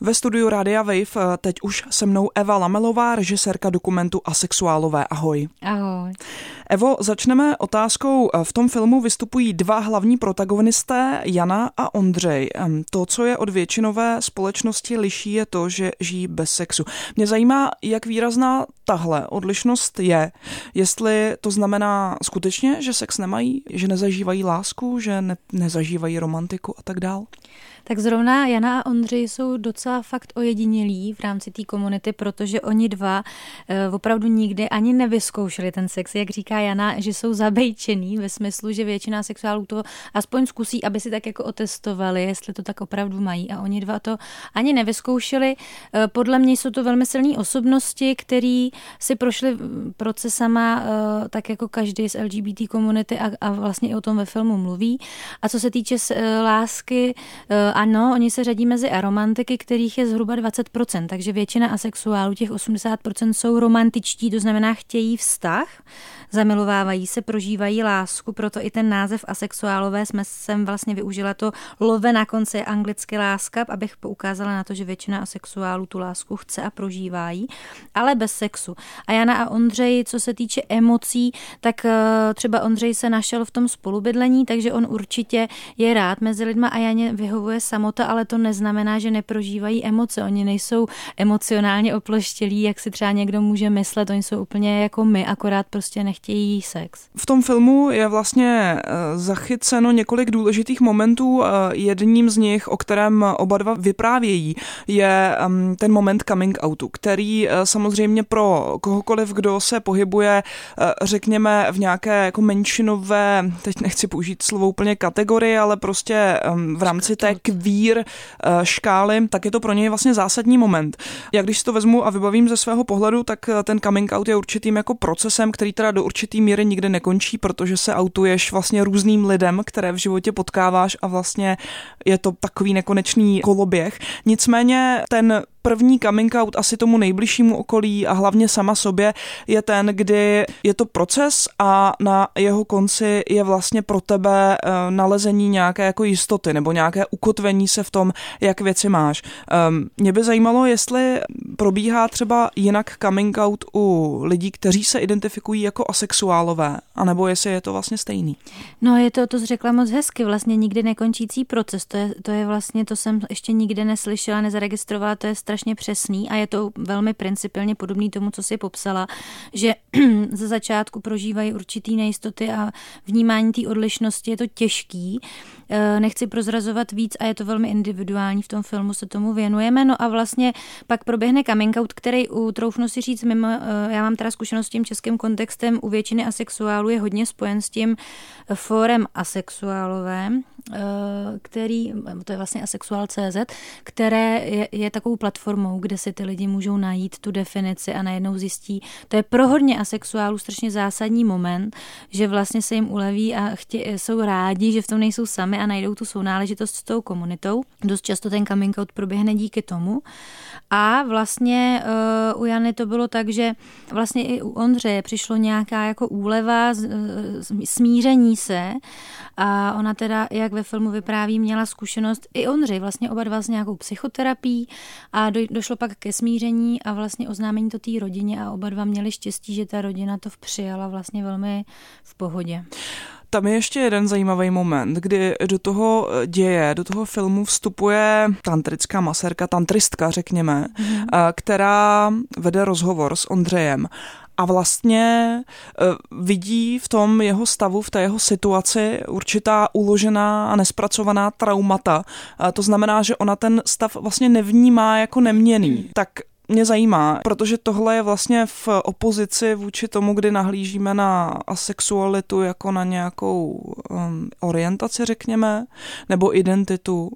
Ve studiu Rádia Wave eh, teď už se mnou Eva Lamelová, režisérka dokumentu Asexuálové. Ahoj. Ahoj. Evo, začneme otázkou. Eh, v tom filmu vystupují dva hlavní protagonisté, Jana a Ondřej. To, co je od většinové společnosti liší, je to, že žijí bez sexu. Mě zajímá, jak výrazná tahle odlišnost je. Jestli to znamená skutečně, že sex nemají, že nezažívají lásku, že ne, nezažívají romantiku a tak dál. Tak zrovna Jana a Ondřej jsou docela fakt ojedinělí v rámci té komunity, protože oni dva uh, opravdu nikdy ani nevyzkoušeli ten sex. Jak říká Jana, že jsou zabejčený ve smyslu, že většina sexuálů to aspoň zkusí, aby si tak jako otestovali, jestli to tak opravdu mají. A oni dva to ani nevyzkoušeli. Uh, podle mě jsou to velmi silné osobnosti, který si prošli procesama uh, tak jako každý z LGBT komunity a, a vlastně i o tom ve filmu mluví. A co se týče lásky, ano, oni se řadí mezi aromantiky, kterých je zhruba 20%, takže většina asexuálů, těch 80% jsou romantičtí, to znamená chtějí vztah, zamilovávají se, prožívají lásku, proto i ten název asexuálové jsme sem vlastně využila to love na konci anglicky láska, abych poukázala na to, že většina asexuálů tu lásku chce a prožívají, ale bez sexu. A Jana a Ondřej, co se týče emocí, tak eh, třeba Ondřej se našel v tom spolubydlení, takže on určitě je rád mezi lidma a Janě vyhovuje samota, ale to neznamená, že neprožívají emoce. Oni nejsou emocionálně oploštělí, jak si třeba někdo může myslet, oni jsou úplně jako my, akorát prostě nech nechtějí sex. V tom filmu je vlastně eh, zachyceno několik důležitých momentů. Eh, jedním z nich, o kterém oba dva vyprávějí, je ten moment coming outu, který eh, samozřejmě pro kohokoliv, kdo se pohybuje, řekněme, v nějaké jako menšinové, teď nechci použít slovo úplně kategorii, ale prostě v rámci té kvír škály, tak je to pro něj vlastně zásadní moment. Jak když si to vezmu a vybavím ze svého pohledu, tak ten coming out je určitým jako procesem, který teda do určitý míry nikdy nekončí, protože se autuješ vlastně různým lidem, které v životě potkáváš a vlastně je to takový nekonečný koloběh. Nicméně ten první coming out asi tomu nejbližšímu okolí a hlavně sama sobě je ten, kdy je to proces a na jeho konci je vlastně pro tebe uh, nalezení nějaké jako jistoty nebo nějaké ukotvení se v tom, jak věci máš. Um, mě by zajímalo, jestli probíhá třeba jinak coming out u lidí, kteří se identifikují jako asexuálové, anebo jestli je to vlastně stejný. No je to, to řekla moc hezky, vlastně nikdy nekončící proces, to je, to je vlastně, to jsem ještě nikdy neslyšela, nezaregistrovala, to je strašně přesný a je to velmi principiálně podobný tomu, co si popsala, že ze začátku prožívají určitý nejistoty a vnímání té odlišnosti je to těžký. Eh, nechci prozrazovat víc a je to velmi individuální, v tom filmu se tomu věnujeme. No a vlastně pak proběhne coming out, který u, troufnu si říct, mimo, eh, já mám teda zkušenost s tím českým kontextem, u většiny asexuálů je hodně spojen s tím fórem asexuálové, eh, který, to je vlastně asexuál.cz, které je, je takovou platformou, kde si ty lidi můžou najít tu definici a najednou zjistí, to je pro hodně asexuálů strašně zásadní moment, že vlastně se jim uleví a chtě, jsou rádi, že v tom nejsou sami a najdou tu sounáležitost s tou komunitou. Dost často ten coming out proběhne díky tomu. A vlastně uh, u Jany to bylo tak, že vlastně i u Ondřeje přišlo nějaká jako úleva, smíření se a ona teda, jak ve filmu vypráví, měla zkušenost i Ondřej, vlastně oba dva s nějakou psychoterapií a do, došlo pak ke smíření a vlastně oznámení to té rodině a oba dva měli štěstí, že ta rodina to přijala vlastně velmi v pohodě. Tam je ještě jeden zajímavý moment, kdy do toho děje, do toho filmu vstupuje tantrická masérka, tantristka, řekněme, mm. která vede rozhovor s Ondřejem a vlastně uh, vidí v tom jeho stavu, v té jeho situaci určitá uložená a nespracovaná traumata. To znamená, že ona ten stav vlastně nevnímá jako neměný. Tak mě zajímá, protože tohle je vlastně v opozici vůči tomu, kdy nahlížíme na asexualitu jako na nějakou um, orientaci, řekněme, nebo identitu.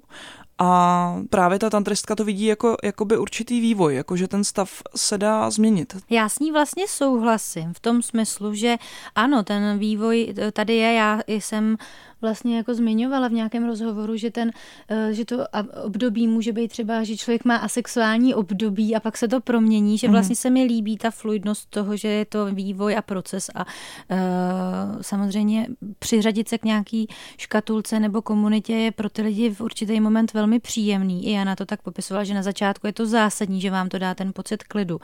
A právě ta tantristka to vidí jako jakoby určitý vývoj, jako že ten stav se dá změnit. Já s ní vlastně souhlasím v tom smyslu, že ano, ten vývoj tady je, já jsem vlastně jako zmiňovala v nějakém rozhovoru, že ten, eh, že to období může být třeba, že člověk má asexuální období a pak se to promění, že mhm. vlastně se mi líbí ta fluidnost toho, že je to vývoj a proces a uh, samozřejmě přiřadit se k nějaký škatulce nebo komunitě je pro ty lidi v určitý moment velmi příjemný. I Jana to tak popisovala, že na začátku je to zásadní, že vám to dá ten pocit klidu.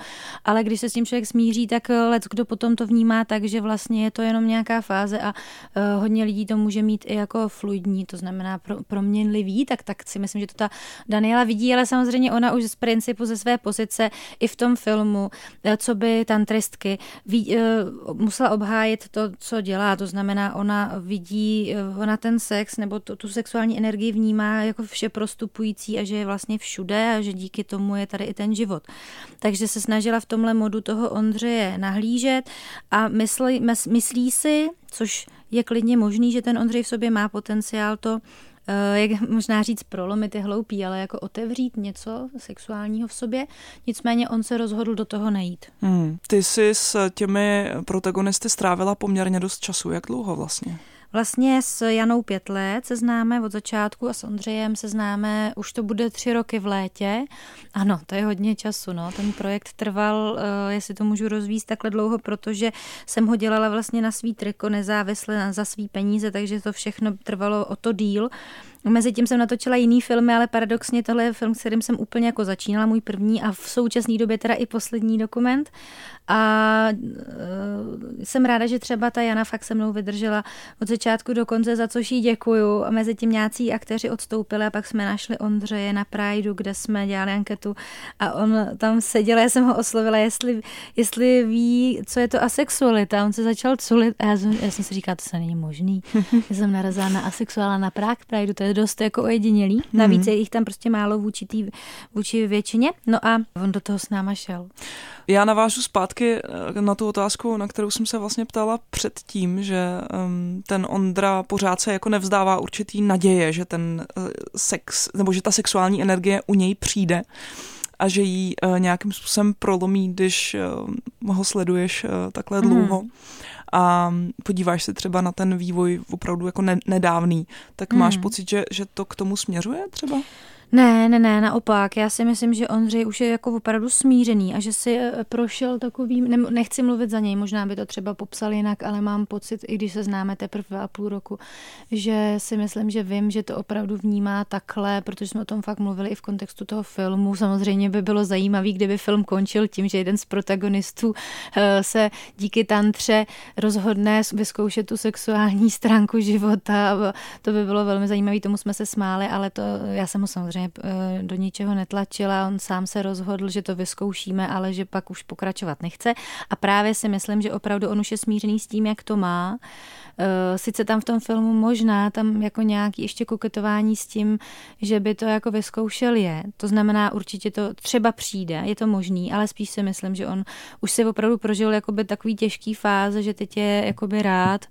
Ale když se s tím člověk smíří, tak let kdo potom to vnímá tak, že vlastně je to jenom nějaká fáze a uh, hodně lidí to může mít i jako fluidní, to znamená pro, proměnlivý, tak, tak si myslím, že to ta Daniela vidí, ale samozřejmě ona už z principu ze své pozice i v tom filmu, eh, co by tantristky, ví, uh, musela obhájit to, co dělá, to znamená, ona vidí, ona ten sex nebo tu, tu sexuální energii vnímá jako vše prostupující a že je vlastně všude a že díky tomu je tady i ten život. Takže se snažila v tomhle modu toho Ondřeje nahlížet a myslí, myslí si, což je klidně možný, že ten Ondřej v sobě má potenciál to, eh, jak možná říct, prolomit je hloupý, ale jako otevřít něco sexuálního v sobě. Nicméně on se rozhodl do toho nejít. Hmm. Ty jsi s těmi protagonisty strávila poměrně dost času. Jak dlouho vlastně? Vlastně s Janou pět let se známe od začátku a s Ondřejem se známe, už to bude tři roky v létě. Ano, to je hodně času, no. Ten projekt trval, uh, jestli to můžu rozvíst takhle dlouho, protože jsem ho dělala vlastně na svý triko nezávisle za svý peníze, takže to všechno trvalo o to díl. Mezi jsem natočila jiný filmy, ale paradoxně tohle je film, s kterým jsem úplně jako začínala, můj první a v současné době teda i poslední dokument. A uh, jsem ráda, že třeba ta Jana fakt se mnou vydržela od začátku do konce, za což jí děkuju. A mezi tím nějací aktéři odstoupili a pak jsme našli Ondřeje na Prideu, kde jsme dělali anketu a on tam seděl, já jsem ho oslovila, jestli, jestli ví, co je to asexualita. On se začal culit a já jsem, já jsem si říkala, to se není možný. já jsem narazila na asexuála na Prague Prideu, to je dost jako ojedinělý. Navíc mm-hmm. je jich tam prostě málo vůči, tý, vůči většině. No a on do toho s náma šel. Já navážu zpátky eh, na tu otázku, na kterou jsem se vlastně ptala předtím, že um, ten Ondra pořád se jako nevzdává určitý naděje, že ten uh, sex, nebo že ta sexuální energie u něj přijde a že ji uh, nějakým způsobem prolomí, když uh, ho sleduješ uh, takhle mhm. dlouho. A podíváš se třeba na ten vývoj opravdu jako nedávný, tak máš hmm. pocit, že, že to k tomu směřuje třeba? Ne, ne, ne, naopak. Já si myslím, že Ondřej už je jako opravdu smířený a že si eh, prošel takovým, ne, nechci mluvit za něj, možná by to třeba popsal jinak, ale mám pocit, i když se známe teprve a půl roku, že si myslím, že vím, že to opravdu vnímá takhle, protože jsme o tom fakt mluvili i v kontextu toho filmu. Samozřejmě by bylo zajímavý, kdyby film končil tím, že jeden z protagonistů eh, se díky tantře rozhodne vyzkoušet tu sexuální stránku života. To by bylo velmi zajímavé, tomu jsme se smáli, ale to já jsem ho samozřejmě samozřejmě eh, do ničeho netlačila, on sám se rozhodl, že to vyzkoušíme, ale že pak už pokračovat nechce. A právě si myslím, že opravdu on už je smířený s tím, jak to má. Eh, sice tam v tom filmu možná tam jako nějaký ještě koketování s tím, že by to jako vyzkoušel je. To znamená určitě to třeba přijde, je to možný, ale spíš si myslím, že on už si opravdu prožil jakoby takový těžký fáze, že teď je jakoby rád,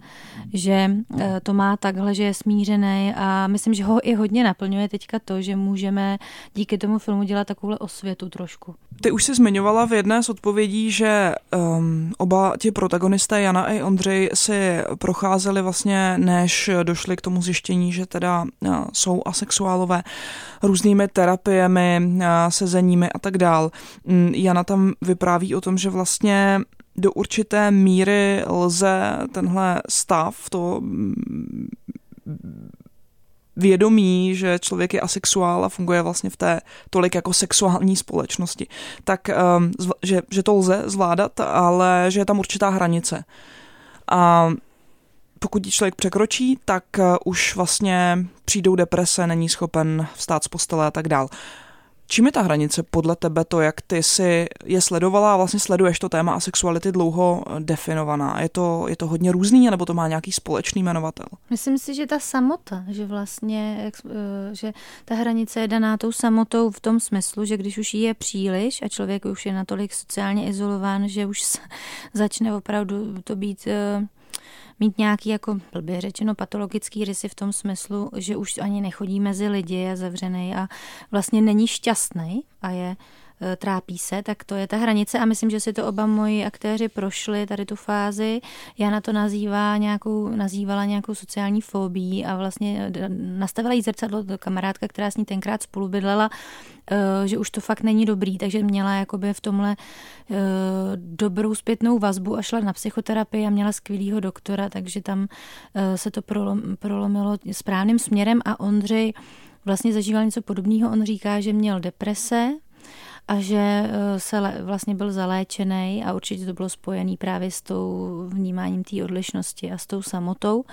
že eh, to má takhle, že je smířený a myslím, že ho i hodně naplňuje teďka to, že můžeme díky tomu filmu dělat takovou osvětu trošku. Ty už jsi zmiňovala v jedné z odpovědí, že um, oba ti protagonisté, Jana a Ondřej, si procházeli vlastně, než došli k tomu zjištění, že teda uh, jsou asexuálové různými terapiemi, uh, sezeními a tak dál. Um, Jana tam vypráví o tom, že vlastně do určité míry lze tenhle stav, to vědomí, že člověk je asexuál a funguje vlastně v té tolik jako sexuální společnosti, tak um, že, že to lze zvládat, ale že je tam určitá hranice. A pokud ji člověk překročí, tak uh, už vlastně přijdou deprese, není schopen vstát z postele a tak dál. Čím je ta hranice podle tebe to, jak ty si je sledovala a vlastně sleduješ to téma asexuality dlouho definovaná? Je to, je to hodně různý, nebo to má nějaký společný jmenovatel? Myslím si, že ta samota, že vlastně, eh, že ta hranice je daná tou samotou v tom smyslu, že když už je příliš a člověk už je natolik sociálně izolován, že už začne opravdu to být eh, mít nějaký, jako blbě řečeno, patologický rysy v tom smyslu, že už ani nechodí mezi lidi, je zavřený a vlastně není šťastný a je trápí se, tak to je ta hranice a myslím, že si to oba moji aktéři prošli tady tu fázi. Jana to nazývá nějakou, nazývala nějakou sociální fobii a vlastně eh, nastavila jí zrcadlo kamarádka, která s ní tenkrát spolu bydlela, eh, že už to fakt není dobrý, takže měla jakoby v tomhle dobrou zpětnou vazbu a šla na psychoterapii a měla skvělýho doktora, takže tam se to prolomilo správným směrem a Ondřej vlastně zažíval něco podobného. On říká, že měl deprese, a že eh, se vlastně byl zaléčený a určitě to bylo spojený právě s tou vnímáním té odlišnosti a s tou samotou.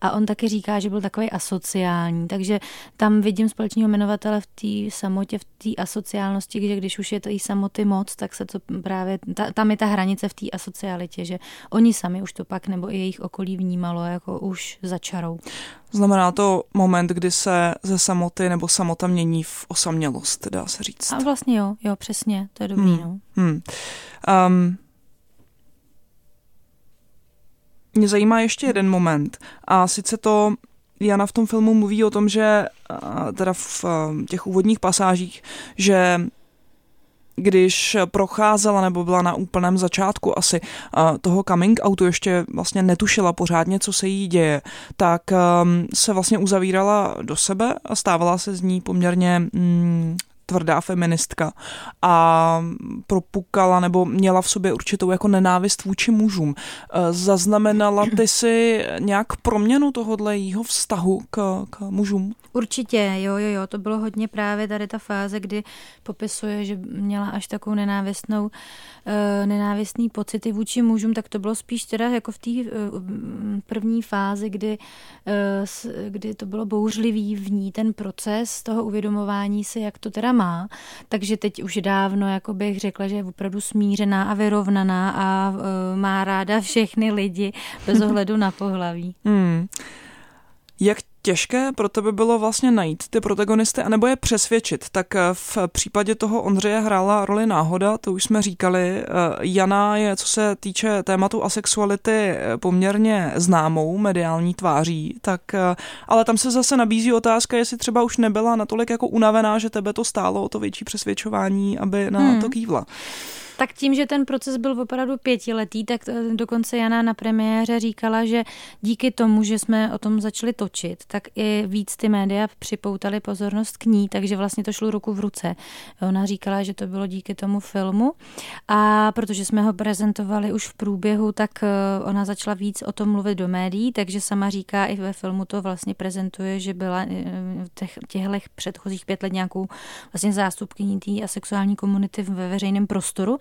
A on taky říká, že byl takový asociální, takže tam vidím společného jmenovatele v té samotě, v té asociálnosti, že když už je to i samoty moc, tak se to právě, ta, tam je ta hranice v té asocialitě, že oni sami už to pak nebo i jejich okolí vnímalo jako už začarou. Znamená to moment, kdy se ze samoty nebo samota mění v osamělost, dá se říct. A vlastně jo, jo, přesně, to je dobrý, hmm. no. Hmm. Um, mě zajímá ještě jeden moment a sice to Jana v tom filmu mluví o tom, že teda v těch úvodních pasážích, že když procházela nebo byla na úplném začátku asi toho coming outu, ještě vlastně netušila pořádně, co se jí děje, tak um, se vlastně uzavírala do sebe a stávala se z ní poměrně mm, tvrdá feministka a propukala nebo měla v sobě určitou jako nenávist vůči mužům. E, zaznamenala ty si nějak proměnu tohohle jího vztahu k, k mužům? Určitě, jo, jo, jo, to bylo hodně právě tady ta fáze, kdy popisuje, že měla až takovou nenávistnou, uh, nenávistný pocity vůči mužům, tak to bylo spíš teda jako v té uh, první fázi, kdy, kdy to bylo bouřlivý v ní ten proces toho uvědomování si, jak to teda má. Takže teď už dávno, jako bych řekla, že je opravdu smířená a vyrovnaná a uh, má ráda všechny lidi bez ohledu na pohlaví. Hmm. Jak těžké pro tebe bylo vlastně najít ty protagonisty anebo je přesvědčit. Tak eh, v případě toho Ondřeje hrála roli náhoda, to už jsme říkali. Eh, Jana je, co se týče tématu asexuality, eh, poměrně známou mediální tváří, tak, ale tam se zase nabízí otázka, jestli třeba už nebyla natolik jako unavená, že tebe to stálo o to větší přesvědčování, aby na hmm. to kývla. Tak tím, že ten proces byl opravdu pětiletý, tak eh, dokonce Jana na premiéře říkala, že díky tomu, že jsme o tom začali točit, tak i víc ty média připoutali pozornost k ní, takže vlastně to šlo ruku v ruce. Ona říkala, že to bylo díky tomu filmu a protože jsme ho prezentovali už v průběhu, tak eh, ona začala víc o tom mluvit do médií, takže sama říká i ve filmu to vlastně prezentuje, že byla eh, těch, těchto předchozích pět let nějakou vlastně zástupkyní té asexuální komunity ve veřejném prostoru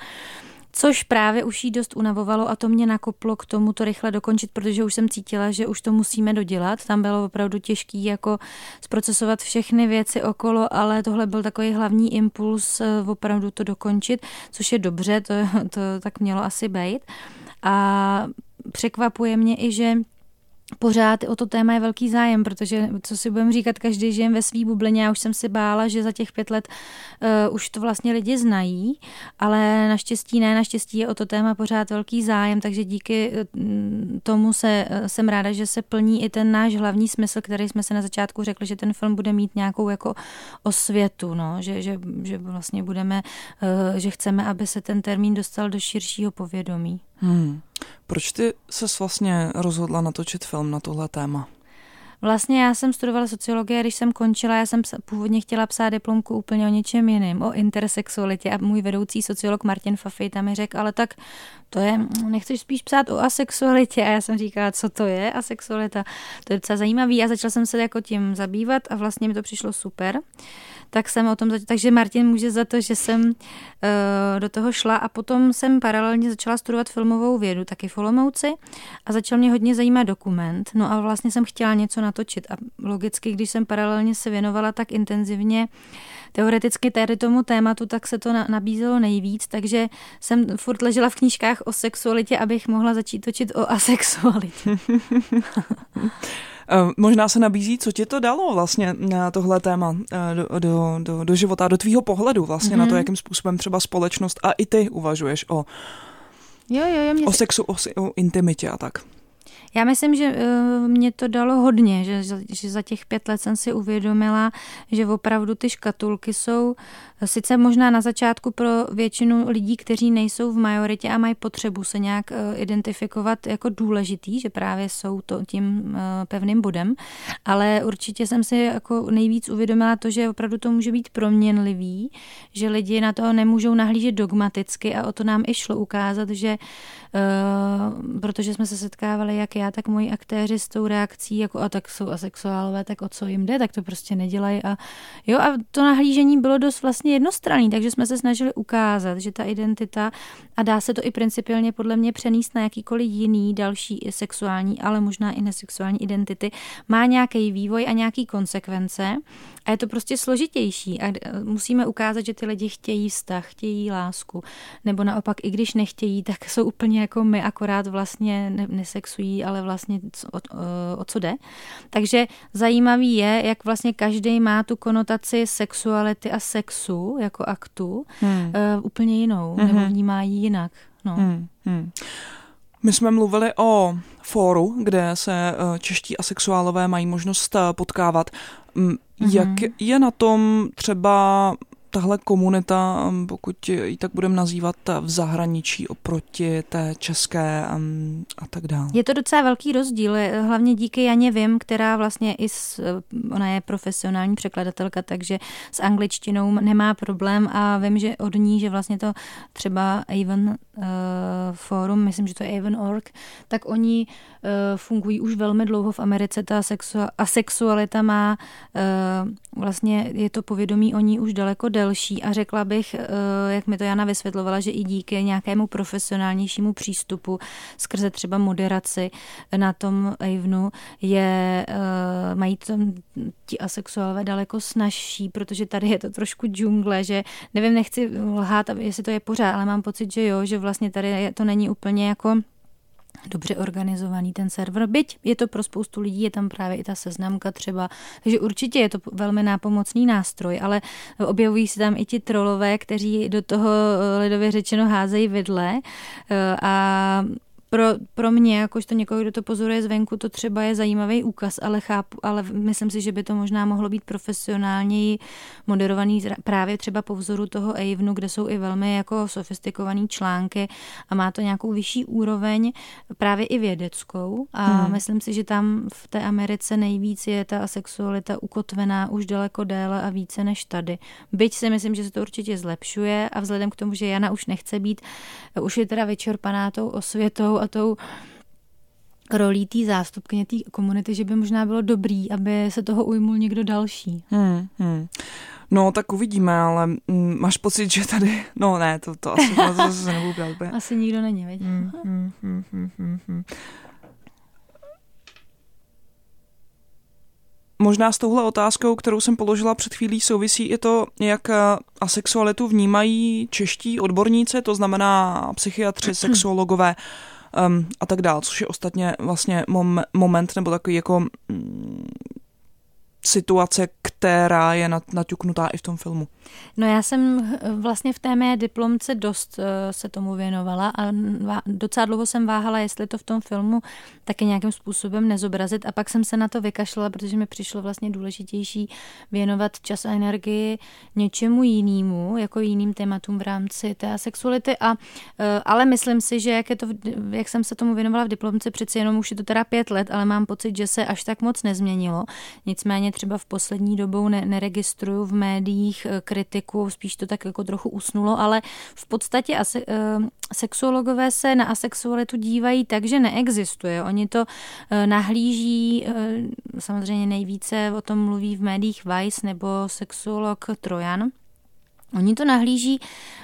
což právě už jí dost unavovalo a to mě nakoplo k tomu to rychle dokončit, protože už jsem cítila, že už to musíme dodělat. Tam bylo opravdu těžký jako zprocesovat všechny věci okolo, ale tohle byl takový hlavní impuls eh, opravdu to dokončit, což je dobře, to, to tak mělo asi být. A překvapuje mě i, že pořád o to téma je velký zájem, protože co si budeme říkat, každý žijem ve svý bublině. Já už jsem si bála, že za těch pět let uh, už to vlastně lidi znají, ale naštěstí ne, naštěstí je o to téma pořád velký zájem, takže díky uh, tomu se, uh, jsem ráda, že se plní i ten náš hlavní smysl, který jsme se na začátku řekli, že ten film bude mít nějakou jako osvětu, no, že, že, že vlastně budeme, uh, že chceme, aby se ten termín dostal do širšího povědomí. Hmm. Proč ty se vlastně rozhodla natočit film na tohle téma? Vlastně já jsem studovala sociologii, když jsem končila, já jsem původně chtěla psát diplomku úplně o něčem jiném, o intersexualitě a můj vedoucí sociolog Martin Fafej tam mi řekl, ale tak to je, nechceš spíš psát o asexualitě? A já jsem říkala, co to je asexualita, to je docela zajímavý. A začala jsem se jako tím zabývat a vlastně mi to přišlo super. Tak jsem o tom začala. Takže Martin může za to, že jsem uh, do toho šla. A potom jsem paralelně začala studovat filmovou vědu, taky v a začal mě hodně zajímat dokument. No a vlastně jsem chtěla něco natočit. A logicky, když jsem paralelně se věnovala tak intenzivně teoreticky tady tomu tématu, tak se to nabízelo nejvíc, takže jsem furt ležela v knížkách o sexualitě, abych mohla začít točit o asexualitě. Eh, možná se nabízí, co ti to dalo vlastně na tohle téma eh, do, do, do, do života, do tvýho pohledu vlastně mm-hmm. na to, mhm. jakým způsobem třeba společnost a i ty uvažuješ o, jo, jo, jo, o sexu, o, o intimitě a tak. Já myslím, že uh, mě to dalo hodně, že, že za těch pět let jsem si uvědomila, že opravdu ty škatulky jsou sice možná na začátku pro většinu lidí, kteří nejsou v majoritě a mají potřebu se nějak uh, identifikovat jako důležitý, že právě jsou to tím uh, pevným bodem, ale určitě jsem si jako nejvíc uvědomila to, že opravdu to může být proměnlivý, že lidi na to nemůžou nahlížet dogmaticky a o to nám i šlo ukázat, že uh, protože jsme se setkávali jak já, tak moji aktéři s tou reakcí, jako a tak jsou asexuálové, tak o co jim jde, tak to prostě nedělají. A jo a to nahlížení bylo dost vlastně jednostranný, takže jsme se snažili ukázat, že ta identita a dá se to i principiálně podle mě přenést na jakýkoliv jiný další sexuální, ale možná i nesexuální identity, má nějaký vývoj a nějaký konsekvence. A je to prostě složitější. A musíme ukázat, že ty lidi chtějí vztah, chtějí lásku, nebo naopak i když nechtějí, tak jsou úplně jako my, akorát vlastně nesexují, ale vlastně o, o, o co jde. Takže zajímavý je, jak vlastně každý má tu konotaci sexuality a sexu jako aktu hmm. uh, úplně jinou, hmm. nebo vnímá ji jinak. No. Hmm. Hmm. My jsme mluvili o fóru, kde se eh, čeští asexuálové mají možnost eh, potkávat. Mm-hmm. Jak je na tom třeba tahle komunita, um, pokud ji tak budeme nazývat, v zahraničí oproti té české um, a tak dále. Je to docela velký rozdíl, hlavně díky Janě Vím, která vlastně i s, ona je profesionální překladatelka, takže s angličtinou nemá problém a vím, že od ní, že vlastně to třeba Avon uh, Forum, myslím, že to je Avon.org, tak oni uh, fungují už velmi dlouho v Americe, ta sexu- asexualita má uh, vlastně, je to povědomí o ní už daleko delší a řekla bych, eh, jak mi to Jana vysvětlovala, že i díky nějakému profesionálnějšímu přístupu skrze třeba moderaci na tom Avenu je, eh, mají tam ti asexuálové daleko snažší, protože tady je to trošku džungle, že nevím, nechci lhát, jestli to je pořád, ale mám pocit, že jo, že vlastně tady to není úplně jako dobře organizovaný ten server. Byť je to pro spoustu lidí, je tam právě i ta seznamka třeba, takže určitě je to velmi nápomocný nástroj, ale objevují se tam i ti trolové, kteří do toho lidově řečeno házejí vidle eh, a pro, pro mě, jakožto někoho, kdo to pozoruje zvenku, to třeba je zajímavý úkaz, ale chápu, ale myslím si, že by to možná mohlo být profesionálněji moderovaný právě třeba po vzoru toho Avenu, kde jsou i velmi jako sofistikované články a má to nějakou vyšší úroveň, právě i vědeckou a hmm. myslím si, že tam v té Americe nejvíc je ta sexualita ukotvená už daleko déle a více než tady. Byť si myslím, že se to určitě zlepšuje a vzhledem k tomu, že Jana už nechce být, už je teda vyčerpaná tou osvětou a tou rolí té zástupkyně té komunity, že by možná bylo dobrý, aby se toho ujmul někdo další. Hmm, hmm. No, tak uvidíme, ale mm, máš pocit, že tady, no ne, to, to asi to zase nebudu brát. Asi nikdo není, veď? Hmm, hmm, hmm, hmm, hmm, hmm. Možná s touhle otázkou, kterou jsem položila před chvílí, souvisí i to, jak asexualitu vnímají čeští odborníci, to znamená psychiatři, sexuologové um, a tak dále, což je ostatně vlastně mom, moment nebo takový jako mm, situace, která je naťuknutá i v tom filmu. No já jsem eh, vlastně v té mé diplomce dost eh, se tomu věnovala a docela dlouho jsem váhala, jestli to v tom filmu taky nějakým způsobem nezobrazit a pak jsem se na to vykašlala, protože mi přišlo vlastně důležitější věnovat čas a energii něčemu jinému, jako jiným tématům v rámci té sexuality a eh, ale myslím si, že jak, je to, jak jsem se tomu věnovala v diplomce, přeci jenom už je to teda pět let, ale mám pocit, že se až tak moc nezměnilo. Nicméně třeba v poslední dobou ne, neregistruju v médiích kritiku, spíš to tak jako trochu usnulo, ale v podstatě ase, uh, sexuologové se na asexualitu dívají tak, že neexistuje. Oni to uh, nahlíží, samozřejmě nejvíce o tom mluví v médiích Vice nebo sexuolog Trojan, Oni to nahlíží,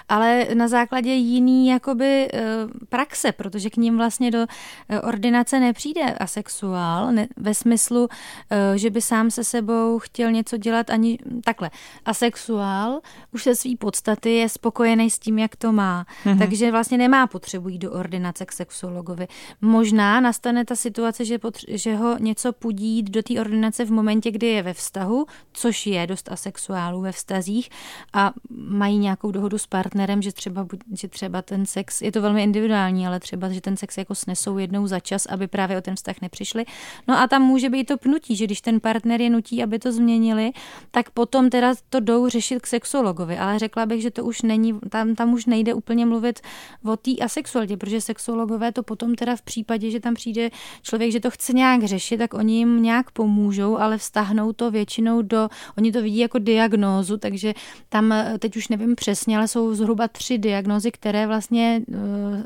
ale na základě jiný jakoby eh, praxe, protože k ním vlastně do eh, ordinace nepřijde asexuál, ne, ve smyslu, eh, že by sám se sebou chtěl něco dělat ani takhle. Asexuál už se svý podstaty je spokojený s tím, jak to má, mm-hmm. takže vlastně nemá potřebu jít do ordinace k sexuologovi. Možná nastane ta situace, že, potře- že ho něco pudí do té ordinace v momentě, kdy je ve vztahu, což je dost asexuálů ve vztazích a mají nějakou dohodu s partnerem že třeba, že třeba ten sex, je to velmi individuální, ale třeba, že ten sex jako snesou jednou za čas, aby právě o ten vztah nepřišli. No a tam může být to pnutí, že když ten partner je nutí, aby to změnili, tak potom teda to jdou řešit k sexuologovi. Ale řekla bych, že to už není, tam, tam už nejde úplně mluvit o té asexualitě, protože sexuologové to potom teda v případě, že tam přijde člověk, že to chce nějak řešit, tak oni jim nějak pomůžou, ale vztahnou to většinou do, oni to vidí jako diagnózu, takže tam teď už nevím přesně, ale jsou zhruba tři diagnózy, které vlastně uh,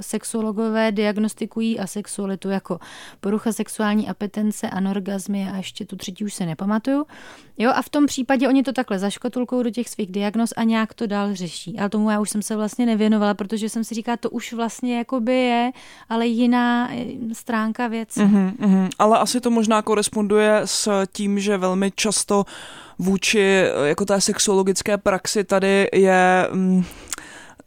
sexuologové diagnostikují asexualitu jako porucha sexuální apetence, anorgazmy a ještě tu třetí už se nepamatuju. Jo, a v tom případě oni to takhle zaškotulkou do těch svých diagnóz a nějak to dál řeší. Ale tomu já už jsem se vlastně nevěnovala, protože jsem si říkala, to už vlastně jakoby je, ale jiná eh, stránka věci. Mm-hmm, mm-hmm. Ale asi to možná koresponduje s tím, že velmi často vůči jako té sexuologické praxi tady je... Mm,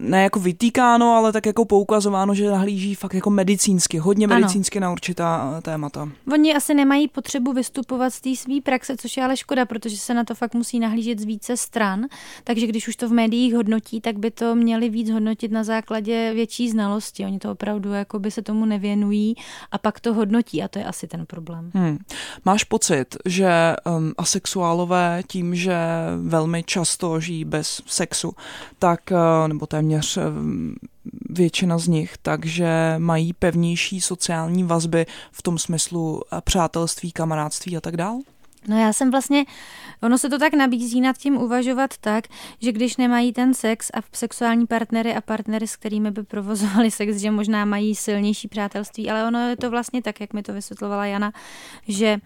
ne jako vytýkáno, ale tak jako poukazováno, že nahlíží fakt jako medicínsky, hodně medicínsky ano. na určitá eh, témata. Oni asi nemají potřebu vystupovat z té své praxe, což je ale škoda, protože se na to fakt musí nahlížet z více stran, takže když už to v médiích hodnotí, tak by to měli víc hodnotit na základě větší znalosti. Oni to opravdu jako by se tomu nevěnují a pak to hodnotí a to je asi ten problém. Hmm. Máš pocit, že um, asexuálové tím, že velmi často žijí bez sexu, tak, uh, nebo téměř téměř eh, většina z nich, takže mají pevnější sociální vazby v tom smyslu eh, přátelství, kamarádství a tak dál? No já jsem vlastně, ono se to tak nabízí nad tím uvažovat tak, že když nemají ten sex a sexuální partnery a partnery, s kterými by provozovali sex, že možná mají silnější přátelství, ale ono je to vlastně tak, jak mi to vysvětlovala Jana, že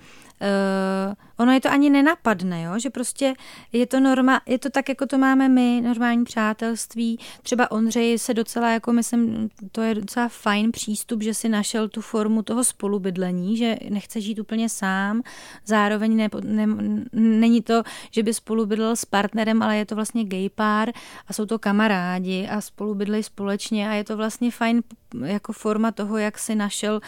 uh, ono je to ani nenapadne, jo? že prostě je to norma, je to tak, jako to máme my, normální přátelství. Třeba Ondřej se docela, jako myslím, to je docela fajn přístup, že si našel tu formu toho spolubydlení, že nechce žít úplně sám, zároveň ne, ne, není to, že by spolubydlel s partnerem, ale je to vlastně gay pár a jsou to kamarádi a spolubydlejí společně a je to vlastně fajn jako forma toho, jak si našel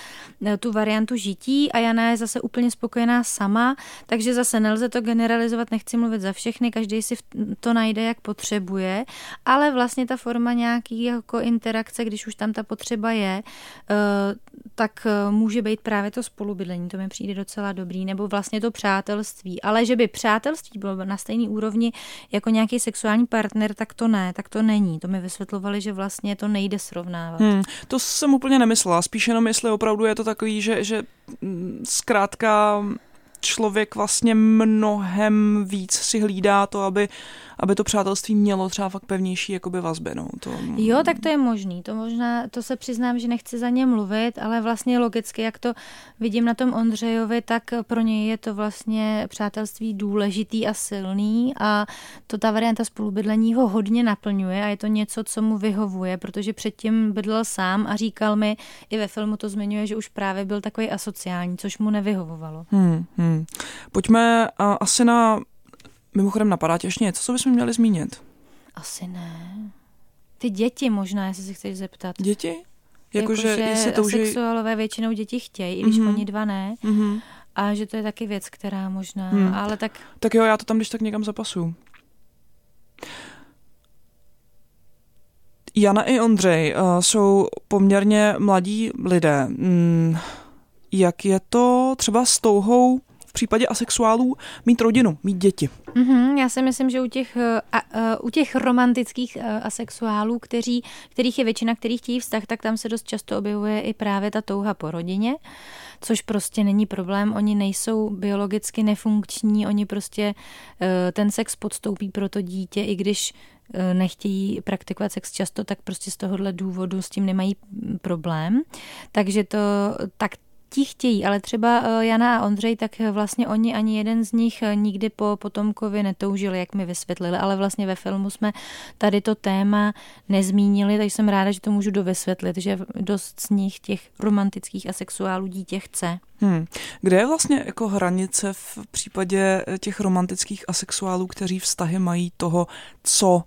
eh, tu variantu žití a Jana je zase úplně spokojená sama, takže zase nelze to generalizovat, nechci mluvit za všechny, každý si to najde, jak potřebuje, ale vlastně ta forma nějaký jako interakce, když už tam ta potřeba je, eh, tak eh, může být právě to spolubydlení, to mi přijde docela dobrý, nebo vlastně to přátelství, ale že by přátelství bylo na stejné úrovni jako nějaký sexuální partner, tak to ne, tak to není. To mi vysvětlovali, že vlastně to nejde srovnávat. Hmm, to jsem úplně nemyslela, spíš jenom jestli opravdu je to takový, že, že mm, zkrátka člověk vlastně mnohem víc si hlídá to, aby aby to přátelství mělo třeba fakt pevnější jakoby vazby. No. To... Jo, tak to je možný. To možná, to se přiznám, že nechci za ně mluvit, ale vlastně logicky, jak to vidím na tom Ondřejovi, tak pro něj je to vlastně přátelství důležitý a silný a to ta varianta spolubydlení ho hodně naplňuje a je to něco, co mu vyhovuje, protože předtím bydlel sám a říkal mi, i ve filmu to zmiňuje, že už právě byl takový asociální, což mu nevyhovovalo. Hmm, hmm. Pojďme a, asi na Mimochodem napadá tě ještě něco, co bychom měli zmínit? Asi ne. Ty děti možná, jestli se chceš zeptat. Děti? Jako, jako že, že touží... sexuálové většinou děti chtějí, i když mm-hmm. oni dva ne. Mm-hmm. A že to je taky věc, která možná, hmm. ale tak... Tak jo, já to tam když tak někam zapasu. Jana i Ondřej uh, jsou poměrně mladí lidé. Mm, jak je to třeba s touhou případě asexuálů mít rodinu, mít děti. Mm-hmm, já si myslím, že u těch, eh, a, a, eh, u těch romantických eh, asexuálů, kteří, kterých je většina, kterých chtějí vztah, tak tam se dost často objevuje i právě ta touha po rodině což prostě není problém. Oni nejsou biologicky nefunkční, oni prostě ten sex podstoupí pro to dítě, i když nechtějí praktikovat sex často, tak prostě z tohohle důvodu s tím nemají problém. Takže to, tak ti chtějí, ale třeba eh, Jana a Ondřej, tak vlastně oni ani jeden z nich eh, nikdy po potomkovi netoužili, jak mi vysvětlili, ale vlastně ve filmu jsme tady to téma nezmínili, takže jsem ráda, že to můžu dovysvětlit, že dost z nich těch romantických a sexuálů dítě chce. Hmm. Kde je vlastně jako hranice v případě těch romantických asexuálů, kteří vztahy mají toho, co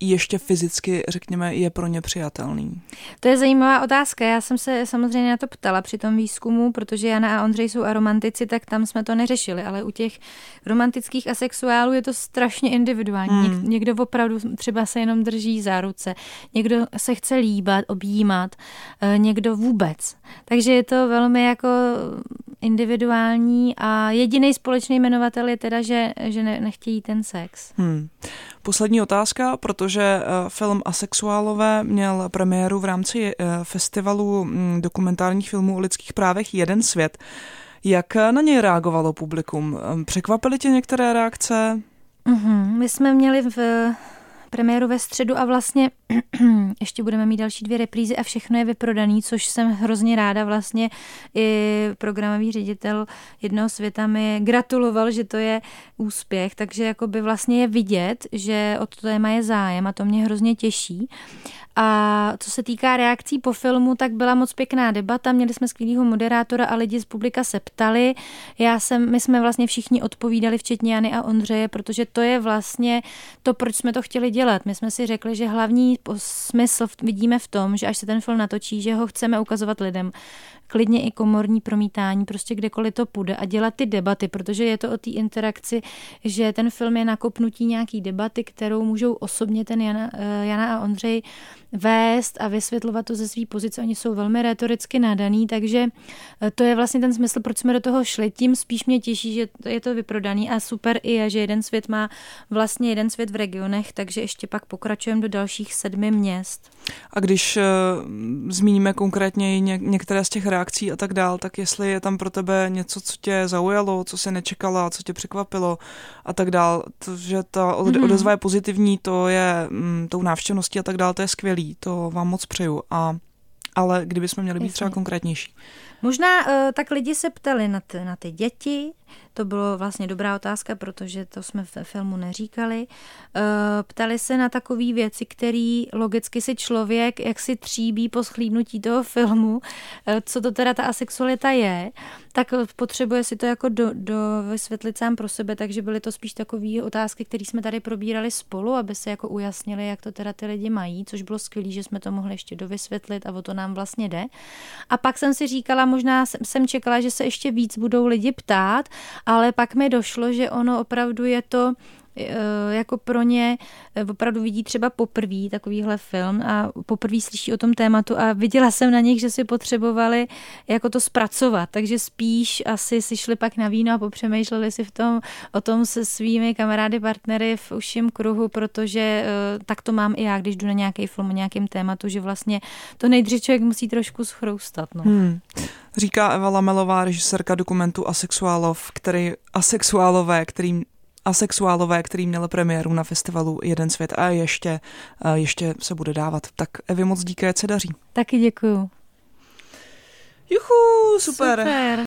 ještě fyzicky, řekněme, je pro ně přijatelný? To je zajímavá otázka. Já jsem se samozřejmě na to ptala při tom výzkumu, protože Jana a Ondřej jsou aromantici, tak tam jsme to neřešili, ale u těch romantických asexuálů je to strašně individuální. Hmm. někdo opravdu třeba se jenom drží za ruce, někdo se chce líbat, objímat, eh, někdo vůbec. Takže je to velmi jako individuální a jediný společný jmenovatel je teda, že, že ne, nechtějí ten sex. Hmm. Poslední otázka, protože eh, film Asexuálové měl premiéru v rámci eh, festivalu hm, dokumentárních filmů o lidských právech Jeden svět. Jak na něj reagovalo publikum? Překvapily tě některé reakce? Mm-hmm. My jsme měli v premiéru ve středu a vlastně ještě budeme mít další dvě reprízy a všechno je vyprodaný, což jsem hrozně ráda. Vlastně i programový ředitel jednoho světa mi gratuloval, že to je úspěch, takže jako by vlastně je vidět, že o to téma je zájem a to mě hrozně těší. A co se týká reakcí po filmu, tak byla moc pěkná debata, měli jsme skvělého moderátora a lidi z publika se ptali. Já jsem, my jsme vlastně všichni odpovídali, včetně Jany a Ondřeje, protože to je vlastně to, proč jsme to chtěli dělat. My jsme si řekli, že hlavní smysl vidíme v tom, že až se ten film natočí, že ho chceme ukazovat lidem klidně i komorní promítání, prostě kdekoliv to půjde a dělat ty debaty, protože je to o té interakci, že ten film je nakopnutí nějaký debaty, kterou můžou osobně ten Jana, eh, Jana a Ondřej vést a vysvětlovat to ze své pozice. Oni jsou velmi retoricky nadaný, takže eh, to je vlastně ten smysl, proč jsme do toho šli. Tím spíš mě těší, že je to vyprodaný a super i je, že jeden svět má vlastně jeden svět v regionech, takže ještě pak pokračujeme do dalších sedmi měst. A když uh, zmíníme konkrétně i ně, některé z těch reakcí a tak dál, tak jestli je tam pro tebe něco, co tě zaujalo, co se nečekala, co tě překvapilo a tak dál, to, že ta mm-hmm. odezva je pozitivní, to je mm, tou návštěvností a tak dál, to je skvělý, to vám moc přeju. A, ale kdybychom měli být třeba konkrétnější. Možná uh, tak lidi se ptali na ty, na ty děti, to bylo vlastně dobrá otázka, protože to jsme v filmu neříkali. Eh, ptali se na takové věci, které logicky si člověk jak si tříbí po schlídnutí toho filmu, eh, co to teda ta asexualita je, tak potřebuje si to jako do, do vysvětlit sám pro sebe, takže byly to spíš takové otázky, které jsme tady probírali spolu, aby se jako ujasnili, jak to teda ty lidi mají, což bylo skvělé, že jsme to mohli ještě dovysvětlit a o to nám vlastně jde. A pak jsem si říkala, možná jsem čekala, že se ještě víc budou lidi ptát, ale pak mi došlo, že ono opravdu je to jako pro ně eh, opravdu vidí třeba poprvé takovýhle film a poprvé slyší o tom tématu a viděla jsem na nich, že si potřebovali jako to zpracovat, takže spíš asi si šli pak na víno a popřemýšleli si v tom, o tom se svými kamarády, partnery v užším kruhu, protože uh, tak to mám i já, když jdu na nějaký film o nějakém tématu, že vlastně to nejdřív člověk musí trošku schroustat. No. Hmm říká Eva Lamelová, režisérka dokumentu Asexuálov, který, asexuálové, kterým asexuálové, který měl premiéru na festivalu Jeden svět a ještě, ještě se bude dávat. Tak Evi moc díky, se daří. Taky děkuju. Juchu, super. super.